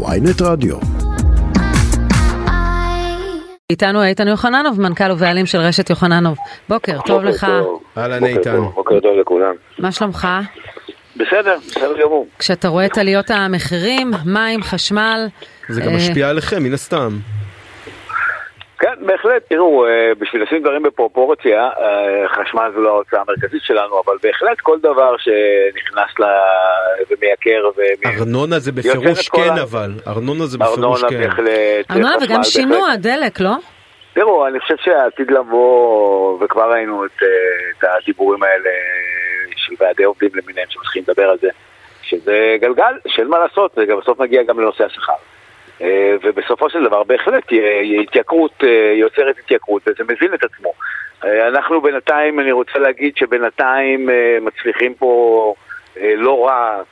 ויינט רדיו. איתנו איתן יוחננוב, מנכ"ל ובעלים של רשת יוחננוב. בוקר טוב לך. אהלן איתן. בוקר טוב לכולם. מה שלומך? בסדר, בסדר גמור. כשאתה רואה את עליות המחירים, מים, חשמל, זה גם אה, משפיע עליכם, מן הסתם. בהחלט, תראו, אה, בשביל לשים דברים בפרופורציה, אה, חשמל זו לא ההוצאה המרכזית שלנו, אבל בהחלט כל דבר שנכנס ל... ומייקר ו... ארנונה זה בפירוש כן אבל, ארנונה זה בפירוש ארנונה כן. בהחלט, ארנונה חשמל וגם. שינוע, דלק, לא? תראו, אני חושב שהעתיד לבוא, וכבר ראינו את, אה, את הדיבורים האלה של ועדי עובדים למיניהם שמתחילים לדבר על זה, שזה גלגל שאין מה לעשות, וגם בסוף נגיע גם לנושא השכר. אה, ובסופו של דבר בהחלט התייקרות, אה, יוצרת התייקרות, וזה מזין את עצמו. אה, אנחנו בינתיים, אני רוצה להגיד שבינתיים מצליחים פה לא רע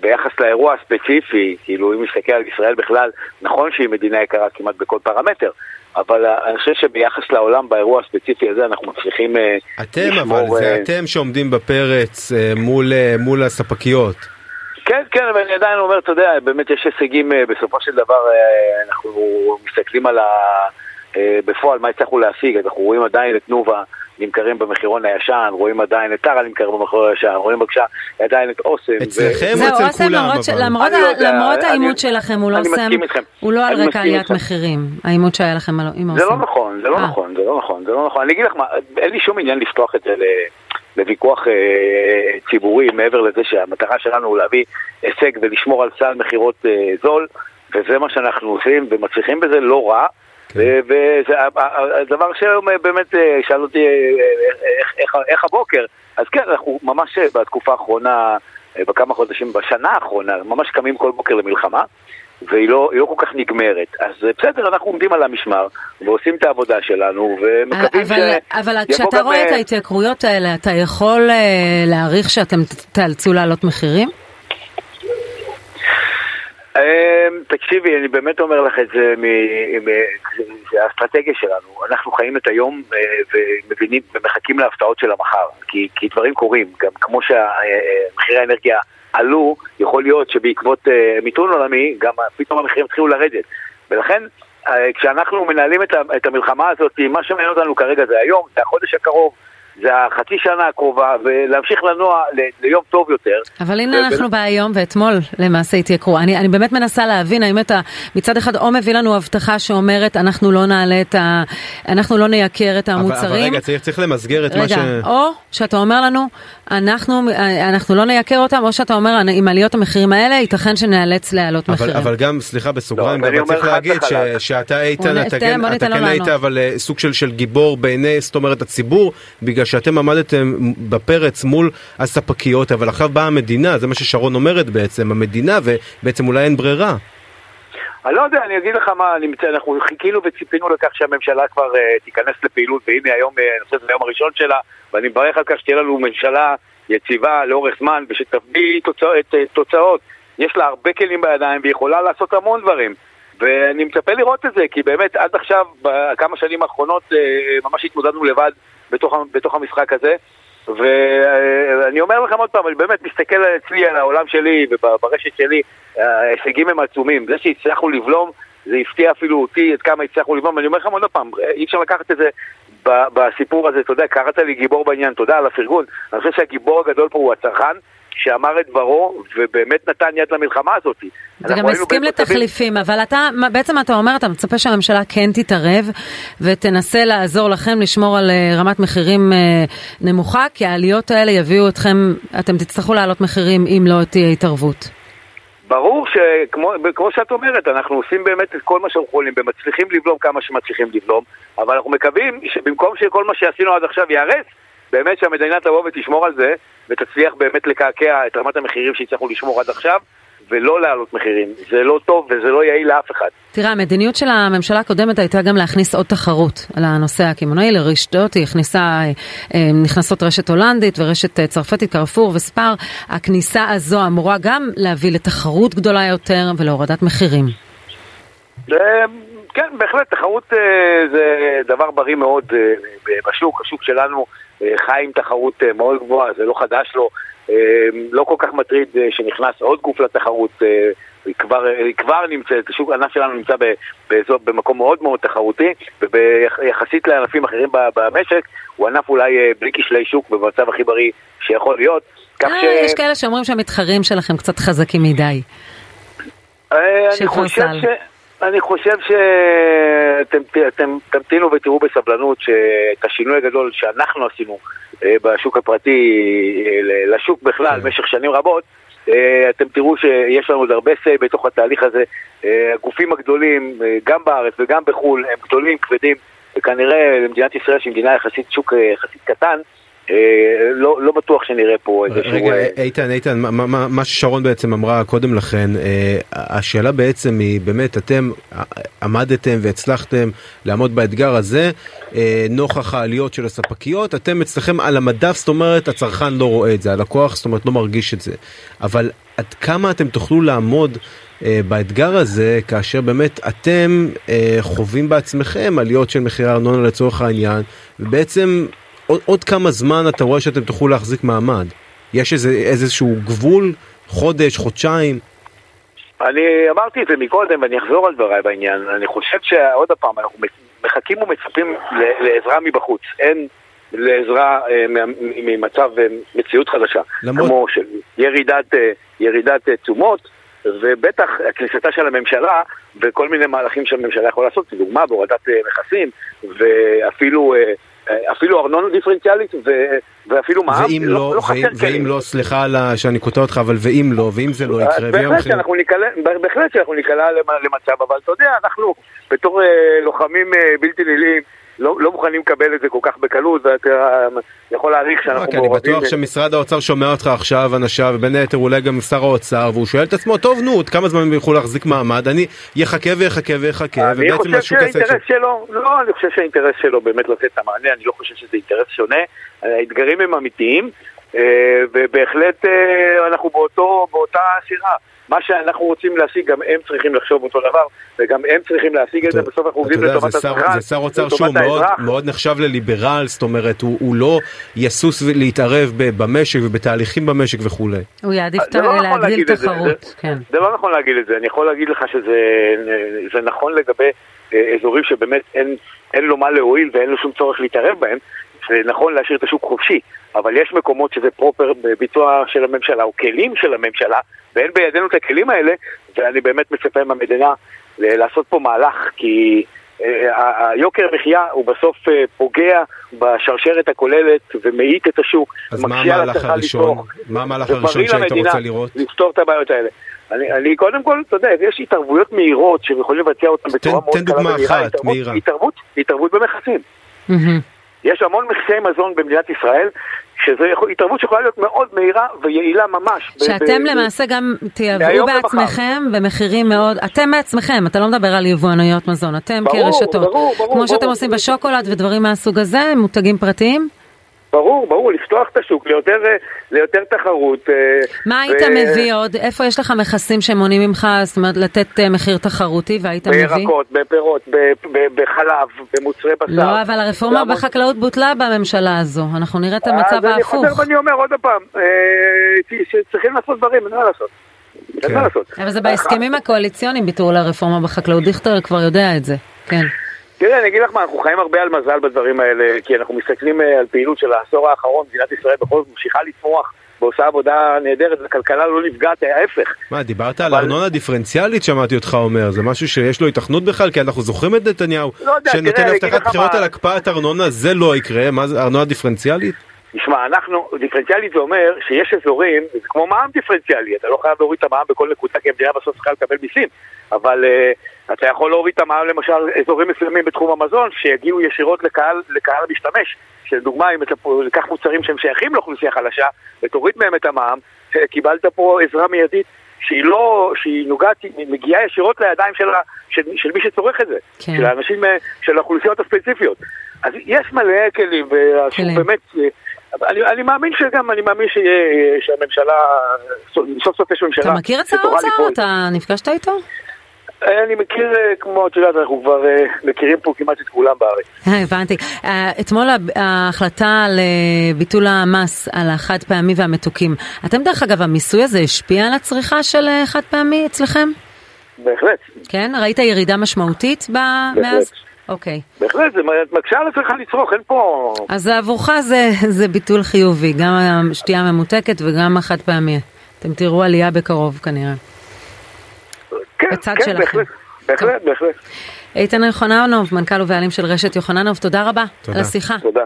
ביחס לאירוע הספציפי, כאילו אם נסתכל על ישראל בכלל, נכון שהיא מדינה יקרה כמעט בכל פרמטר, אבל אני חושב שביחס לעולם באירוע הספציפי הזה אנחנו מצליחים אתם אבל, לשמור, זה אה, אתם שעומדים בפרץ מול, מול הספקיות. כן, כן, אבל אני עדיין אומר, אתה יודע, באמת יש הישגים, אה, בסופו של דבר אה, אנחנו מסתכלים על ה... אה, בפועל מה הצלחנו להשיג, אנחנו רואים עדיין את תנובה נמכרים במחירון הישן, רואים עדיין את טרה נמכרים במחירון הישן, רואים בבקשה עדיין את אוסם. ו- אצלכם זהו, אצל אוסם, כולם, למרות לא העימות שלכם, הוא לא אוסם. הוא לא על רקע עליית. מחירים, העימות שהיה לכם עם זה אוסם. לא נכון, זה לא. נכון, זה לא נכון, זה לא נכון. אני אגיד לך מה, אין לי שום עניין לפתוח את זה ל- לוויכוח אה, ציבורי, מעבר לזה שהמטרה שלנו הוא להביא הישג ולשמור על סל מכירות אה, זול, וזה מה שאנחנו עושים, ומצליחים בזה לא רע. כן. ו- וזה ה- ה- הדבר שהיום אה, באמת שאל אותי איך, איך, איך הבוקר, אז כן, אנחנו ממש בתקופה האחרונה, בכמה חודשים, בשנה האחרונה, ממש קמים כל בוקר למלחמה. והיא לא, לא כל כך נגמרת. אז אה, בסדר, אנחנו עומדים על המשמר ועושים את העבודה שלנו ומקווים ש... אבל, אבל יבוא כשאתה גם, רואה את אה, ההתייקרויות האלה, אתה יכול אה, להעריך שאתם תאלצו להעלות מחירים? אמ, תקשיבי, אני באמת אומר לך את זה, זה האסטרטגיה שלנו. אנחנו חיים את היום ומבינים ומחכים להפתעות של המחר, כי, כי דברים קורים. גם כמו שמחירי האנרגיה עלו, יכול להיות שבעקבות אה, מיתון עולמי, גם פתאום המחירים התחילו לרדת. ולכן, אה, כשאנחנו מנהלים את את המלחמה הזאת, מה שמעניין אותנו כרגע זה היום, זה החודש הקרוב. זה החצי שנה הקרובה, ולהמשיך לנוע ל- ליום טוב יותר. אבל הנה ו- אנחנו בהיום, ואתמול למעשה התייקרו. אני, אני באמת מנסה להבין האם אתה מצד אחד או מביא לנו הבטחה שאומרת אנחנו לא נעלה את ה... אנחנו לא נייקר את אבל, אבל המוצרים. רגע, צריך, צריך למסגר את מה ש... רגע, או שאתה אומר לנו, אנחנו, אנחנו לא נייקר אותם, או שאתה אומר, עם עליות המחירים האלה, ייתכן שנאלץ להעלות אבל, מחירים. אבל גם, סליחה, בסוגריים, לא, גם אומר צריך להגיד ש. שאתה איתן, אתה כן, כן היית. אבל אה, סוג של, של גיבור בעיני, זאת אומרת, הציבור, בגלל שאתם עמדתם בפרץ מול הספקיות, אבל עכשיו באה המדינה, זה מה ששרון אומרת בעצם, המדינה, ובעצם אולי אין ברירה. אני לא יודע, אני אגיד לך מה, אני מצ... אנחנו חיכינו וציפינו לכך שהממשלה כבר uh, תיכנס לפעילות, והנה היום, uh, אני חושב שזה היום הראשון שלה, ואני מברך על כך שתהיה לנו ממשלה יציבה לאורך זמן, ושתביא תוצא... את, uh, תוצאות. יש לה הרבה כלים בידיים, והיא יכולה לעשות המון דברים. ואני מצפה לראות את זה, כי באמת עד עכשיו, בכמה שנים האחרונות, uh, ממש התמודדנו לבד בתוך, בתוך המשחק הזה. ואני אומר לכם עוד פעם, אני באמת מסתכל אצלי על העולם שלי וברשת שלי, ההישגים הם עצומים. זה שהצלחנו לבלום, זה הפתיע אפילו אותי עד כמה הצלחנו לבלום, ואני אומר לכם עוד פעם, אי אפשר לקחת את זה בסיפור הזה, אתה יודע, קראת לי גיבור בעניין, תודה על הפרגון. אני חושב שהגיבור הגדול פה הוא הצרכן. שאמר את דברו, ובאמת נתן יד למלחמה הזאת. אתה גם מסכים לתחליפים, אבל אתה, בעצם אתה אומר, אתה מצפה שהממשלה כן תתערב ותנסה לעזור לכם לשמור על אה, רמת מחירים אה, נמוכה, כי העליות האלה יביאו אתכם, אתם תצטרכו להעלות מחירים אם לא תהיה התערבות. ברור שכמו כמו שאת אומרת, אנחנו עושים באמת את כל מה שאנחנו יכולים, ומצליחים לבלום כמה שמצליחים לבלום, אבל אנחנו מקווים שבמקום שכל מה שעשינו עד עכשיו ייהרס, באמת שהמדינה תבוא ותשמור על זה, ותצליח באמת לקעקע את רמת המחירים שהצלחנו לשמור עד עכשיו, ולא להעלות מחירים. זה לא טוב וזה לא יעיל לאף אחד. תראה, המדיניות של הממשלה הקודמת הייתה גם להכניס עוד תחרות על הנושא הקמעונאי לרשתות, היא הכניסה, אה, אה, נכנסות רשת הולנדית ורשת אה, צרפתית, קרפור וספר. הכניסה הזו אמורה גם להביא לתחרות גדולה יותר ולהורדת מחירים. כן, בהחלט, תחרות אה, זה דבר בריא מאוד אה, בשוק. השוק שלנו אה, חי עם תחרות מאוד גבוהה, זה לא חדש לו. לא כל כך מטריד שנכנס עוד גוף לתחרות. היא כבר, היא כבר נמצאת, השוק הענף שלנו נמצא באזור, במקום מאוד מאוד תחרותי, ויחסית לענפים אחרים במשק, הוא ענף אולי בלי כשלי שוק במצב הכי בריא שיכול להיות. אה, ש... יש כאלה שאומרים שהמתחרים שלכם קצת חזקים מדי. אני חושב ש... אני חושב שאתם תמתינו ותראו בסבלנות שאת השינוי הגדול שאנחנו עשינו אה, בשוק הפרטי לשוק בכלל כן. במשך שנים רבות, אה, אתם תראו שיש לנו עוד הרבה say בתוך התהליך הזה. אה, הגופים הגדולים, גם בארץ וגם בחו"ל, הם גדולים, כבדים, וכנראה למדינת ישראל, שהיא מדינה יחסית שוק יחסית קטן, אה, לא, לא בטוח שנראה פה איזה שהוא... רגע, אה, איתן, איתן, מה, מה, מה ששרון בעצם אמרה קודם לכן, אה, השאלה בעצם היא באמת, אתם עמדתם והצלחתם לעמוד באתגר הזה, נוכח העליות של הספקיות, אתם אצלכם על המדף, זאת אומרת, הצרכן לא רואה את זה, הלקוח, זאת אומרת, לא מרגיש את זה. אבל עד כמה אתם תוכלו לעמוד באתגר הזה, כאשר באמת אתם חווים בעצמכם עליות של מחירי ארנונה לצורך העניין, ובעצם עוד, עוד כמה זמן אתה רואה שאתם תוכלו להחזיק מעמד? יש איזה, איזשהו גבול? חודש, חודשיים? אני אמרתי את זה מקודם ואני אחזור על דבריי בעניין. אני חושב שעוד פעם, אנחנו מחכים ומצפים לעזרה מבחוץ. אין לעזרה אה, ממצב אה, מציאות חדשה. למרות... כמו של ירידת, אה, ירידת תשומות. ובטח כניסתה של הממשלה וכל מיני מהלכים שהממשלה יכולה לעשות, לדוגמה בהורדת מכסים ואפילו אפילו ארנונה דיפרנציאלית ו, ואפילו מע"מ, ואם לא, לא, לא ואם, ואם לא, סליחה על שאני קוטע אותך, אבל ואם לא, ואם זה לא יקרה, בהחלט שאנחנו ניקלע, בהחלט שאנחנו ניקלע למצב, אבל אתה יודע, אנחנו בתור אה, לוחמים אה, בלתי נלאים, לא, לא מוכנים לקבל את זה כל כך בקלות, ואתה יכול להעריך שאנחנו מעורבים. אני בטוח שמשרד האוצר שומע אותך עכשיו, אנשיו, ובין היתר אולי גם שר האוצר, והוא שואל את עצמו, טוב נו, עוד כמה זמן הם יוכלו להחזיק מעמד, אני יחכה ויחכה ויחכה, ובעצם השוק עושה את זה. שלו, לא, אני חושב שהאינטרס שלו באמת לתת את המענה, אני לא חושב שזה אינטרס שונה, האתגרים הם אמיתיים, אה, ובהחלט אה, אנחנו באותו, באותה סירה. מה שאנחנו רוצים להשיג, גם הם צריכים לחשוב אותו דבר, וגם הם צריכים להשיג את זה, בסוף אנחנו עובדים לטובת הצרכן, זה שר אוצר שהוא מאוד, מאוד נחשב לליברל, זאת אומרת, הוא, הוא לא יסוס להתערב במשק ובתהליכים במשק וכולי. הוא יעדיף לא להגדיל תחרות. כן. זה לא נכון להגיד את זה, אני יכול להגיד לך שזה נכון לגבי אה, אזורים שבאמת אין, אין לו מה להועיל ואין לו שום צורך להתערב בהם, זה נכון להשאיר את השוק חופשי, אבל יש מקומות שזה פרופר בביצוע של הממשלה, או כלים של הממשלה, ואין בידינו את הכלים האלה, ואני באמת מצפה מהמדינה לעשות פה מהלך, כי אה, היוקר המחיה הוא בסוף אה, פוגע בשרשרת הכוללת ומאיט את השוק, אז מה המהלך הראשון? מה המהלך הראשון שהיית רוצה לראות? לפתור את הבעיות האלה. אני, אני קודם כל, אתה יודע, יש התערבויות מהירות שיכולים לבצע אותן בצורה מאוד קלה ומהירה. תן דוגמה אחת, מהירה. התערבות, התערבות במכסים. Mm-hmm. יש המון מכסי מזון במדינת ישראל, שזו התערבות שיכולה להיות מאוד מהירה ויעילה ממש. שאתם ב- למעשה גם תייבאו בעצמכם במחירים מאוד, אתם בעצמכם, אתה לא מדבר על יבואנויות מזון, אתם ברור, כרשתות. ברור, ברור, כמו ברור, שאתם ברור. עושים בשוקולד ודברים מהסוג הזה, מותגים פרטיים? ברור, ברור, לפתוח את השוק ליותר, ליותר תחרות. אה, מה ו... היית מביא עוד? איפה יש לך מכסים שמונעים ממך, זאת אומרת, לתת אה, מחיר תחרותי והיית מביא? בירקות, בפירות, בחלב, במוצרי בשר. לא, אבל הרפורמה בחקלאות בוטלה בממשלה הזו, אנחנו נראה את המצב ההפוך. אז אני חוזר ואני אומר עוד פעם, אה, שצריכים לעשות דברים, אין מה לעשות. אין מה כן. לעשות. אבל זה בהסכמים הקואליציוניים ביטול הרפורמה בחקלאות, דיכטר כבר יודע את זה, כן. תראה, אני אגיד לך מה, אנחנו חיים הרבה על מזל בדברים האלה, כי אנחנו מסתכלים אה, על פעילות של העשור האחרון, מדינת ישראל בכל זאת ממשיכה לצמוח. ועושה עבודה נהדרת, הכלכלה לא נפגעת, ההפך. מה, דיברת על ארנונה דיפרנציאלית, שמעתי אותך אומר, זה משהו שיש לו התכנות בכלל, כי אנחנו זוכרים את נתניהו, לא שנותן הבטחת בחירות על הקפאת ארנונה, זה לא יקרה, מה זה ארנונה דיפרנציאלית? תשמע, אנחנו, דיפרנציאלית זה אומר שיש אזורים, זה כמו מע"מ דיפרנציאלי, אתה לא חייב להוריד את המע"מ בכל נקודה, כי המדינה בסוף צריכה לקבל מיסים, אבל uh, אתה יכול להוריד את המע"מ למשל אזורים מסוימים בתחום המזון, שיגיעו ישירות לקהל, לקהל המשתמש, שלדוגמה אם אתה לקח מוצרים שהם שייכים לאוכלוסייה חלשה, ותוריד מהם את המע"מ, אה, קיבלת פה עזרה מיידית שהיא לא, שהיא נוגעת, היא מגיעה ישירות לידיים של, של, של מי שצורך את זה, כן. של האנשים, אה, של האוכלוסיות הספציפיות. אז יש מלא כלים, והשוק באמת... אני, אני מאמין שגם, אני מאמין שיה, שהממשלה, סוף סוף יש ממשלה. אתה מכיר את שר האוצר? אתה נפגשת איתו? אני מכיר, אה, כמו את יודעת, אנחנו כבר אה, מכירים פה כמעט את כולם בארץ. אה, הבנתי. אה, אתמול ההחלטה על אה, ביטול המס על החד פעמי והמתוקים. אתם דרך אגב, המיסוי הזה השפיע על הצריכה של אה, חד פעמי אצלכם? בהחלט, כן? ראית ירידה משמעותית מאז? אוקיי. בהחלט, זה מקשה על עצמך לצרוך, אין פה... אז עבורך זה, זה ביטול חיובי, גם השתייה הממותקת וגם החד פעמי. אתם תראו עלייה בקרוב כנראה. כן, בצד כן, שלכם. בהחלט, בהחלט, בהחלט. איתן יוחננוב, מנכ"ל ובעלים של רשת יוחננוב, תודה רבה תודה. על השיחה. תודה.